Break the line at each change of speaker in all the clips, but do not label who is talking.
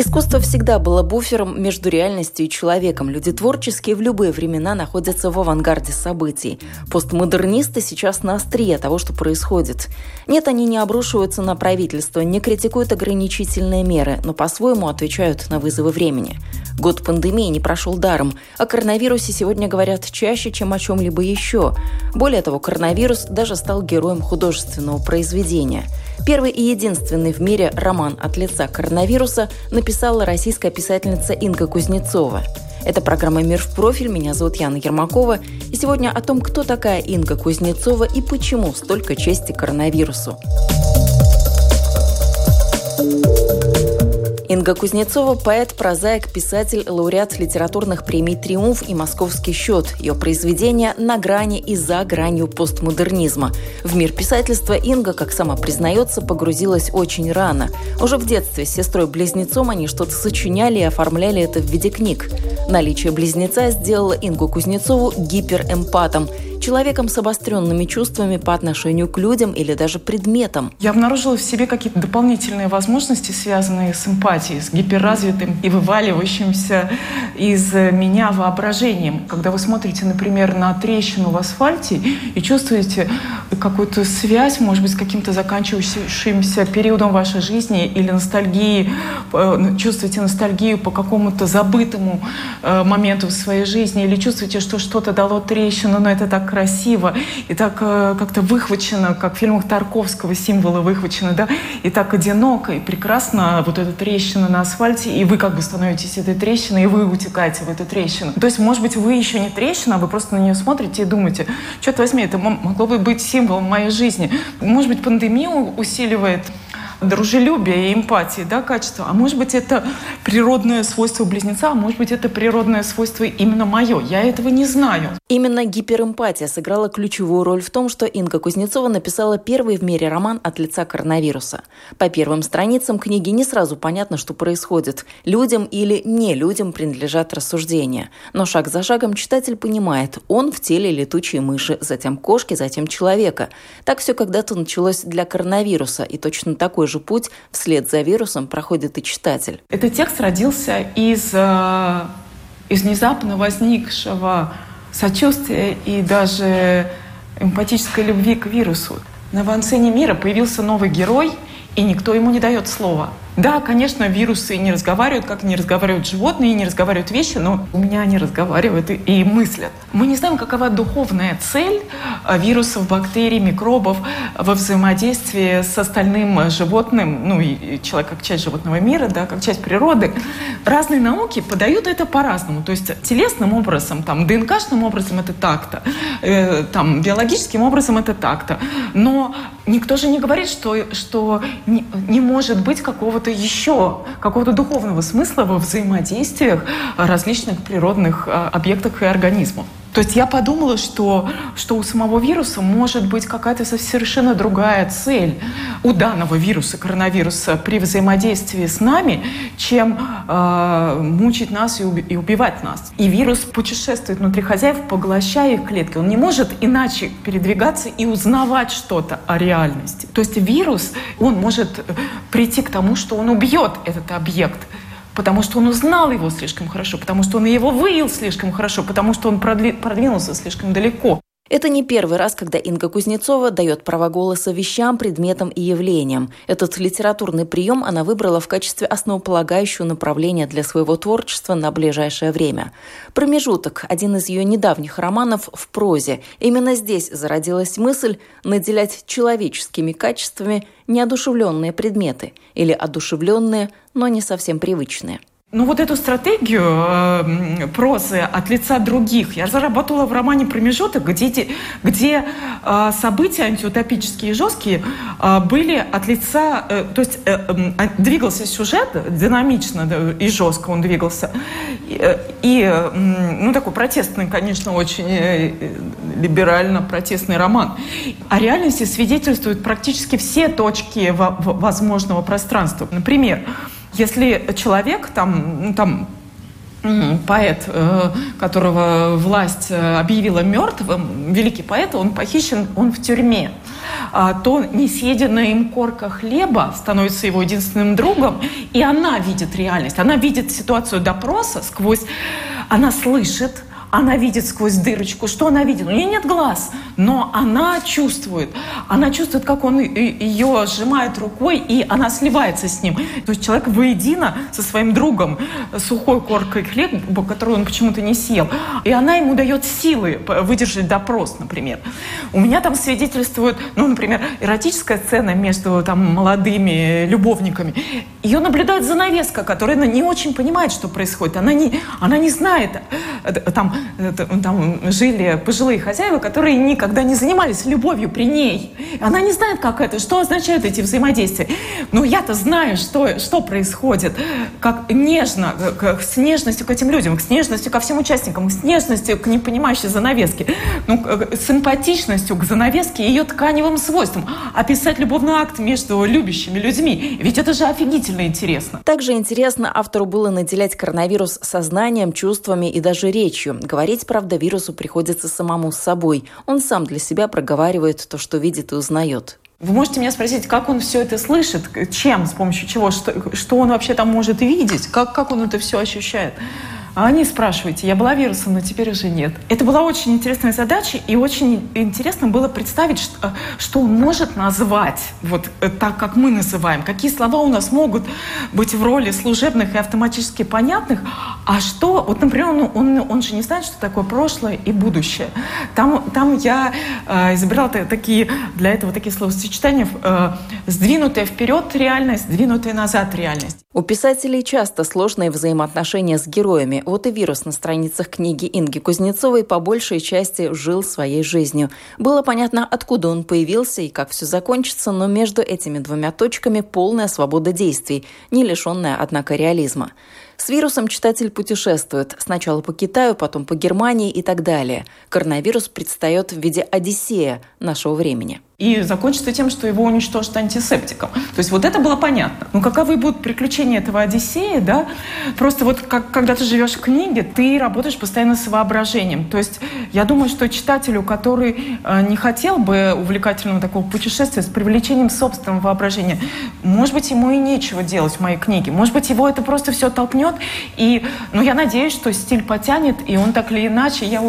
Искусство всегда было буфером между реальностью и человеком. Люди творческие в любые времена находятся в авангарде событий. Постмодернисты сейчас на острие того, что происходит. Нет, они не обрушиваются на правительство, не критикуют ограничительные меры, но по-своему отвечают на вызовы времени. Год пандемии не прошел даром. О коронавирусе сегодня говорят чаще, чем о чем-либо еще. Более того, коронавирус даже стал героем художественного произведения – Первый и единственный в мире роман от лица коронавируса написала российская писательница Инга Кузнецова. Это программа «Мир в профиль». Меня зовут Яна Ермакова. И сегодня о том, кто такая Инга Кузнецова и почему столько чести коронавирусу. Инга Кузнецова – поэт, прозаик, писатель, лауреат литературных премий «Триумф» и «Московский счет». Ее произведения на грани и за гранью постмодернизма. В мир писательства Инга, как сама признается, погрузилась очень рано. Уже в детстве с сестрой-близнецом они что-то сочиняли и оформляли это в виде книг. Наличие близнеца сделало Ингу Кузнецову гиперэмпатом – человеком с обостренными чувствами по отношению к людям или даже предметам.
Я обнаружила в себе какие-то дополнительные возможности, связанные с эмпатией, с гиперразвитым и вываливающимся из меня воображением. Когда вы смотрите, например, на трещину в асфальте и чувствуете какую-то связь, может быть, с каким-то заканчивающимся периодом вашей жизни или ностальгии, э, чувствуете ностальгию по какому-то забытому э, моменту в своей жизни или чувствуете, что что-то дало трещину, но это так красиво и так э, как-то выхвачено, как в фильмах Тарковского символы выхвачены, да, и так одиноко и прекрасно вот эта трещина на асфальте, и вы как бы становитесь этой трещиной, и вы утекаете в эту трещину. То есть, может быть, вы еще не трещина, а вы просто на нее смотрите и думаете, черт возьми, это могло бы быть символом моей жизни. Может быть, пандемия усиливает дружелюбия и эмпатии, да, качество. А может быть, это природное свойство близнеца, а может быть, это природное свойство именно мое. Я этого не знаю.
Именно гиперэмпатия сыграла ключевую роль в том, что Инга Кузнецова написала первый в мире роман от лица коронавируса. По первым страницам книги не сразу понятно, что происходит. Людям или не людям принадлежат рассуждения. Но шаг за шагом читатель понимает, он в теле летучей мыши, затем кошки, затем человека. Так все когда-то началось для коронавируса, и точно такой же путь вслед за вирусом проходит и читатель.
Этот текст родился из, э, из внезапно возникшего сочувствия и даже эмпатической любви к вирусу. На авансцене мира появился новый герой, и никто ему не дает слова. Да, конечно, вирусы не разговаривают, как не разговаривают животные, не разговаривают вещи, но у меня они разговаривают и, и мыслят. Мы не знаем, какова духовная цель а, вирусов, бактерий, микробов во взаимодействии с остальным животным, ну и человек как часть животного мира, да, как часть природы. Разные науки подают это по-разному. То есть телесным образом, там, ДНКшным образом это так-то, э, там, биологическим образом это так-то. Но никто же не говорит, что, что не, не может быть какого-то какого-то еще, какого-то духовного смысла во взаимодействиях различных природных а, объектов и организмов. То есть я подумала, что, что у самого вируса может быть какая-то совершенно другая цель у данного вируса, коронавируса, при взаимодействии с нами, чем э, мучить нас и, уби- и убивать нас. И вирус путешествует внутри хозяев, поглощая их клетки. Он не может иначе передвигаться и узнавать что-то о реальности. То есть вирус, он может прийти к тому, что он убьет этот объект – потому что он узнал его слишком хорошо, потому что он его выявил слишком хорошо, потому что он продвинулся слишком далеко.
Это не первый раз, когда Инга Кузнецова дает право голоса вещам, предметам и явлениям. Этот литературный прием она выбрала в качестве основополагающего направления для своего творчества на ближайшее время. «Промежуток» – один из ее недавних романов в прозе. Именно здесь зародилась мысль наделять человеческими качествами неодушевленные предметы или одушевленные, но не совсем привычные.
Ну вот эту стратегию э, прозы от лица других я разработала в романе «Промежуток», где, где э, события антиутопические и жесткие э, были от лица... Э, то есть э, э, двигался сюжет динамично да, и жестко он двигался. И, э, и э, ну такой протестный, конечно, очень э, либерально-протестный роман. О реальности свидетельствуют практически все точки возможного пространства. Например, если человек там, ну, там поэт, э, которого власть э, объявила мертвым, великий поэт, он похищен, он в тюрьме, а то несъеденная им корка хлеба становится его единственным другом, и она видит реальность, она видит ситуацию допроса сквозь, она слышит, она видит сквозь дырочку. Что она видит? У нее нет глаз, но она чувствует. Она чувствует, как он ее сжимает рукой, и она сливается с ним. То есть человек воедино со своим другом сухой коркой хлеба, которую он почему-то не съел. И она ему дает силы выдержать допрос, например. У меня там свидетельствует, ну, например, эротическая сцена между там молодыми любовниками. Ее наблюдает занавеска, которая не очень понимает, что происходит. Она не, она не знает, э, там, там жили пожилые хозяева, которые никогда не занимались любовью при ней. Она не знает, как это, что означают эти взаимодействия. Но я-то знаю, что, что происходит, как нежно, как, с нежностью к этим людям, с нежностью ко всем участникам, с нежностью к непонимающей занавеске, ну, с эмпатичностью к занавеске и ее тканевым свойствам. Описать любовный акт между любящими людьми. Ведь это же офигительно интересно.
Также интересно автору было наделять коронавирус сознанием, чувствами и даже речью. Говорить, правда, вирусу приходится самому с собой. Он сам для себя проговаривает то, что видит и узнает.
Вы можете меня спросить, как он все это слышит, чем, с помощью чего, что, что он вообще там может видеть, как, как он это все ощущает. А они спрашиваете, я была вирусом, но теперь уже нет. Это была очень интересная задача, и очень интересно было представить, что, что он может назвать, вот э, так, как мы называем, какие слова у нас могут быть в роли служебных и автоматически понятных, а что, вот, например, он, он, он же не знает, что такое прошлое и будущее. Там, там я э, изобрела такие, для этого такие словосочетания, э, сдвинутая вперед реальность, сдвинутая назад реальность.
У писателей часто сложные взаимоотношения с героями. Вот и вирус на страницах книги Инги Кузнецовой по большей части жил своей жизнью. Было понятно, откуда он появился и как все закончится, но между этими двумя точками полная свобода действий, не лишенная, однако, реализма. С вирусом читатель путешествует. Сначала по Китаю, потом по Германии и так далее. Коронавирус предстает в виде Одиссея нашего времени
и закончится тем, что его уничтожат антисептиком. То есть вот это было понятно. Но каковы будут приключения этого Одиссея, да? Просто вот как, когда ты живешь в книге, ты работаешь постоянно с воображением. То есть я думаю, что читателю, который э, не хотел бы увлекательного такого путешествия с привлечением собственного воображения, может быть, ему и нечего делать в моей книге. Может быть, его это просто все толкнет. И, ну, я надеюсь, что стиль потянет, и он так или иначе, я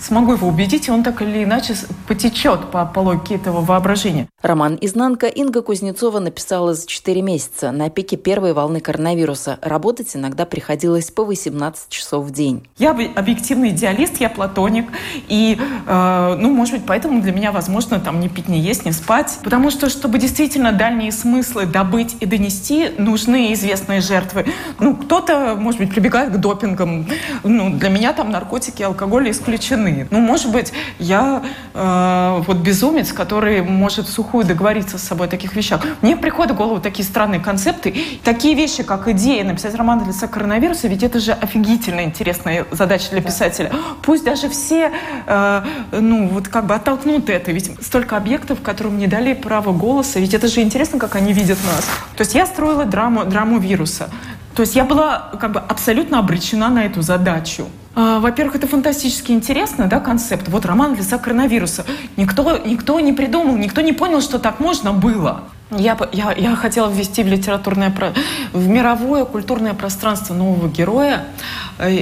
смогу его убедить, и он так или иначе потечет по, по логике этого воображения.
Роман «Изнанка» Инга Кузнецова написала за 4 месяца на пике первой волны коронавируса. Работать иногда приходилось по 18 часов в день.
Я объективный идеалист, я платоник, и, э, ну, может быть, поэтому для меня возможно там не пить, не есть, не спать, потому что, чтобы действительно дальние смыслы добыть и донести, нужны известные жертвы. Ну, кто-то, может быть, прибегает к допингам. Ну, для меня там наркотики, алкоголь исключены стороны. Ну, может быть, я э, вот безумец, который может сухую договориться с собой о таких вещах. Мне приходят в голову такие странные концепты. Такие вещи, как идея написать роман для коронавируса, ведь это же офигительно интересная задача для писателя. Пусть даже все, э, ну, вот как бы оттолкнут это. Ведь столько объектов, которым не дали право голоса. Ведь это же интересно, как они видят нас. То есть я строила драму, драму вируса. То есть я была как бы абсолютно обречена на эту задачу. А, во-первых, это фантастически интересно, да, концепт. Вот роман в лесах коронавируса. Никто, никто не придумал, никто не понял, что так можно было. Я, я, я хотела ввести в литературное, в мировое культурное пространство нового героя.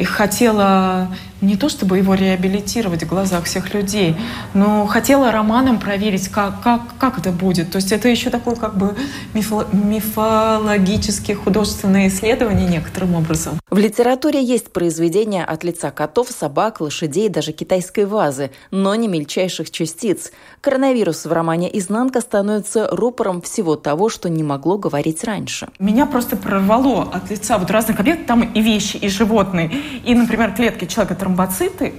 Хотела не то чтобы его реабилитировать в глазах всех людей, но хотела романом проверить, как, как, как это будет. То есть это еще такое как бы мифо, мифологические художественные исследования некоторым образом.
В литературе есть произведения от лица котов, собак, лошадей, даже китайской вазы, но не мельчайших частиц. Коронавирус в романе «Изнанка» становится рупором всего того, что не могло говорить раньше.
Меня просто прорвало от лица вот разных объектов, там и вещи, и животные, и, например, клетки человека тромбоциты,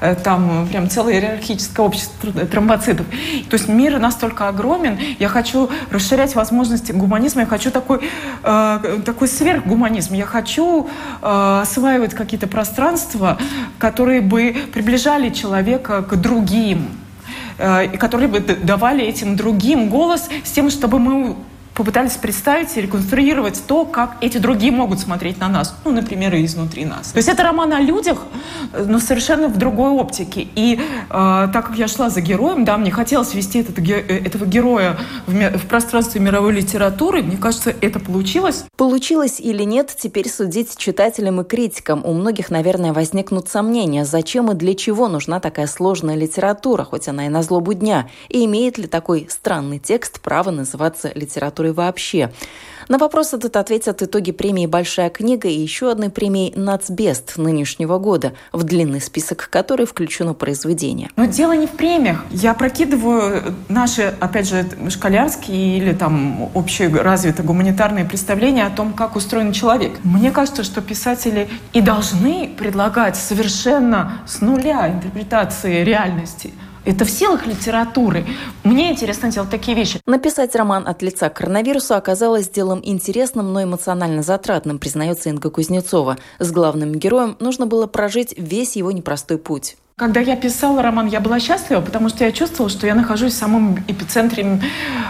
э, там прям целое иерархическое общество тромбоцитов. То есть мир настолько огромен, я хочу расширять возможности гуманизма, я хочу такой, э, такой сверхгуманизм, я хочу э, осваивать какие-то пространства, которые бы приближали человека к другим, э, и которые бы давали этим другим голос с тем, чтобы мы попытались представить и реконструировать то, как эти другие могут смотреть на нас. Ну, например, изнутри нас. То есть это роман о людях, но совершенно в другой оптике. И э, так как я шла за героем, да, мне хотелось вести этот, э, этого героя в, в пространстве мировой литературы. Мне кажется, это получилось.
Получилось или нет, теперь судить читателям и критикам. У многих, наверное, возникнут сомнения, зачем и для чего нужна такая сложная литература, хоть она и на злобу дня, и имеет ли такой странный текст право называться литературой культуры вообще. На вопрос этот ответят итоги премии «Большая книга» и еще одной премии «Нацбест» нынешнего года, в длинный список которой включено произведение.
Но дело не в премиях. Я прокидываю наши, опять же, школярские или там общеразвитые гуманитарные представления о том, как устроен человек. Мне кажется, что писатели и должны предлагать совершенно с нуля интерпретации реальности – это в силах литературы. Мне интересно делать такие вещи.
Написать роман от лица коронавируса оказалось делом интересным, но эмоционально затратным, признается Инга Кузнецова. С главным героем нужно было прожить весь его непростой путь.
Когда я писала роман, я была счастлива, потому что я чувствовала, что я нахожусь в самом эпицентре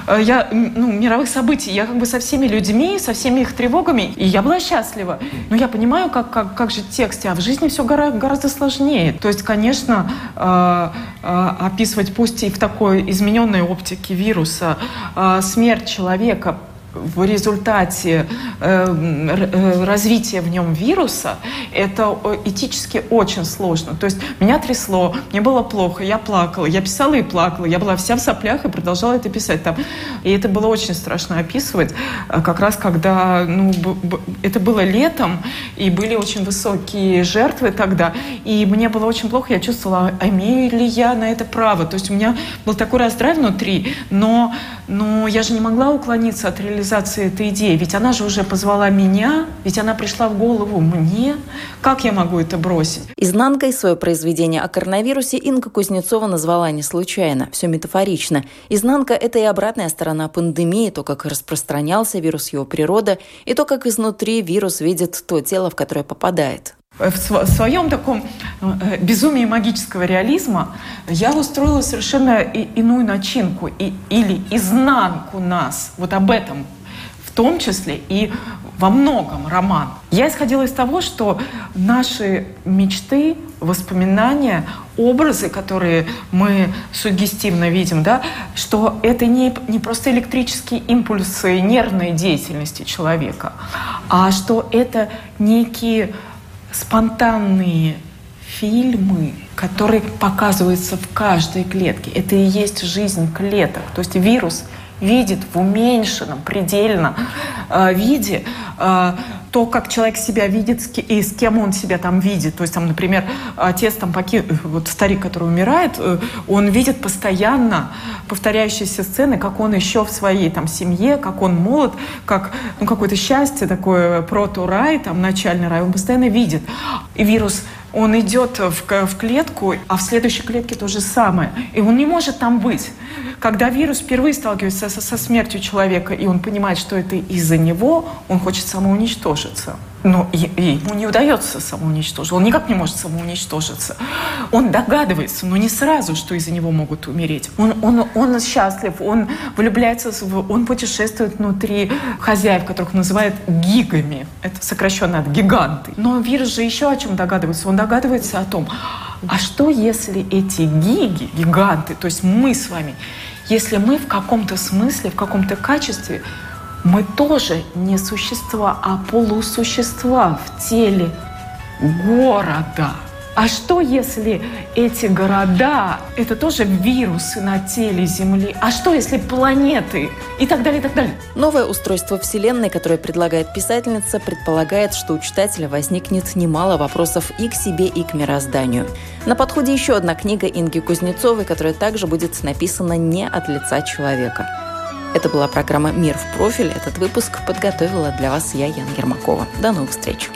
э, я, ну, мировых событий. Я как бы со всеми людьми, со всеми их тревогами, и я была счастлива. Но я понимаю, как, как, как же тексте, а в жизни все гораздо, гораздо сложнее. То есть, конечно, э, э, описывать пусть и в такой измененной оптике вируса э, смерть человека, в результате э, э, развития в нем вируса, это этически очень сложно. То есть меня трясло, мне было плохо, я плакала, я писала и плакала, я была вся в соплях и продолжала это писать там. И это было очень страшно описывать, э, как раз когда, ну, это было летом, и были очень высокие жертвы тогда, и мне было очень плохо, я чувствовала, а имею ли я на это право? То есть у меня был такой раздрай внутри, но, но я же не могла уклониться от реализации реализации этой идеи? Ведь она же уже позвала меня, ведь она пришла в голову мне. Как я могу это бросить?
Изнанкой свое произведение о коронавирусе Инга Кузнецова назвала не случайно, все метафорично. Изнанка – это и обратная сторона пандемии, то, как распространялся вирус, его природа, и то, как изнутри вирус видит то тело, в которое попадает
в своем таком э, безумии магического реализма я устроила совершенно иную начинку и, или изнанку нас. Вот об этом в том числе и во многом роман. Я исходила из того, что наши мечты, воспоминания, образы, которые мы сугестивно видим, да, что это не, не просто электрические импульсы нервной деятельности человека, а что это некие спонтанные фильмы, которые показываются в каждой клетке. Это и есть жизнь клеток. То есть вирус видит в уменьшенном, предельно э, виде э, то, как человек себя видит и с кем он себя там видит. То есть, там, например, отец, там, поки... вот старик, который умирает, э, он видит постоянно повторяющиеся сцены, как он еще в своей там семье, как он молод, как ну, какое-то счастье такое, прото-рай, там, начальный рай, он постоянно видит. И вирус он идет в, в клетку, а в следующей клетке то же самое. И он не может там быть. Когда вирус впервые сталкивается со, со смертью человека, и он понимает, что это из-за него, он хочет самоуничтожиться. Но и ему не удается самоуничтожиться. Он никак не может самоуничтожиться. Он догадывается, но не сразу, что из-за него могут умереть. Он, он, он счастлив, он влюбляется, в, он путешествует внутри хозяев, которых называют гигами. Это сокращенно от гиганты. Но вирус же еще о чем догадывается. Он догадывается о том, а что если эти гиги, гиганты, то есть мы с вами, если мы в каком-то смысле, в каком-то качестве мы тоже не существа, а полусущества в теле города. А что, если эти города – это тоже вирусы на теле Земли? А что, если планеты? И так далее, и так далее.
Новое устройство Вселенной, которое предлагает писательница, предполагает, что у читателя возникнет немало вопросов и к себе, и к мирозданию. На подходе еще одна книга Инги Кузнецовой, которая также будет написана не от лица человека. Это была программа «Мир в профиль». Этот выпуск подготовила для вас я, Яна Ермакова. До новых встреч!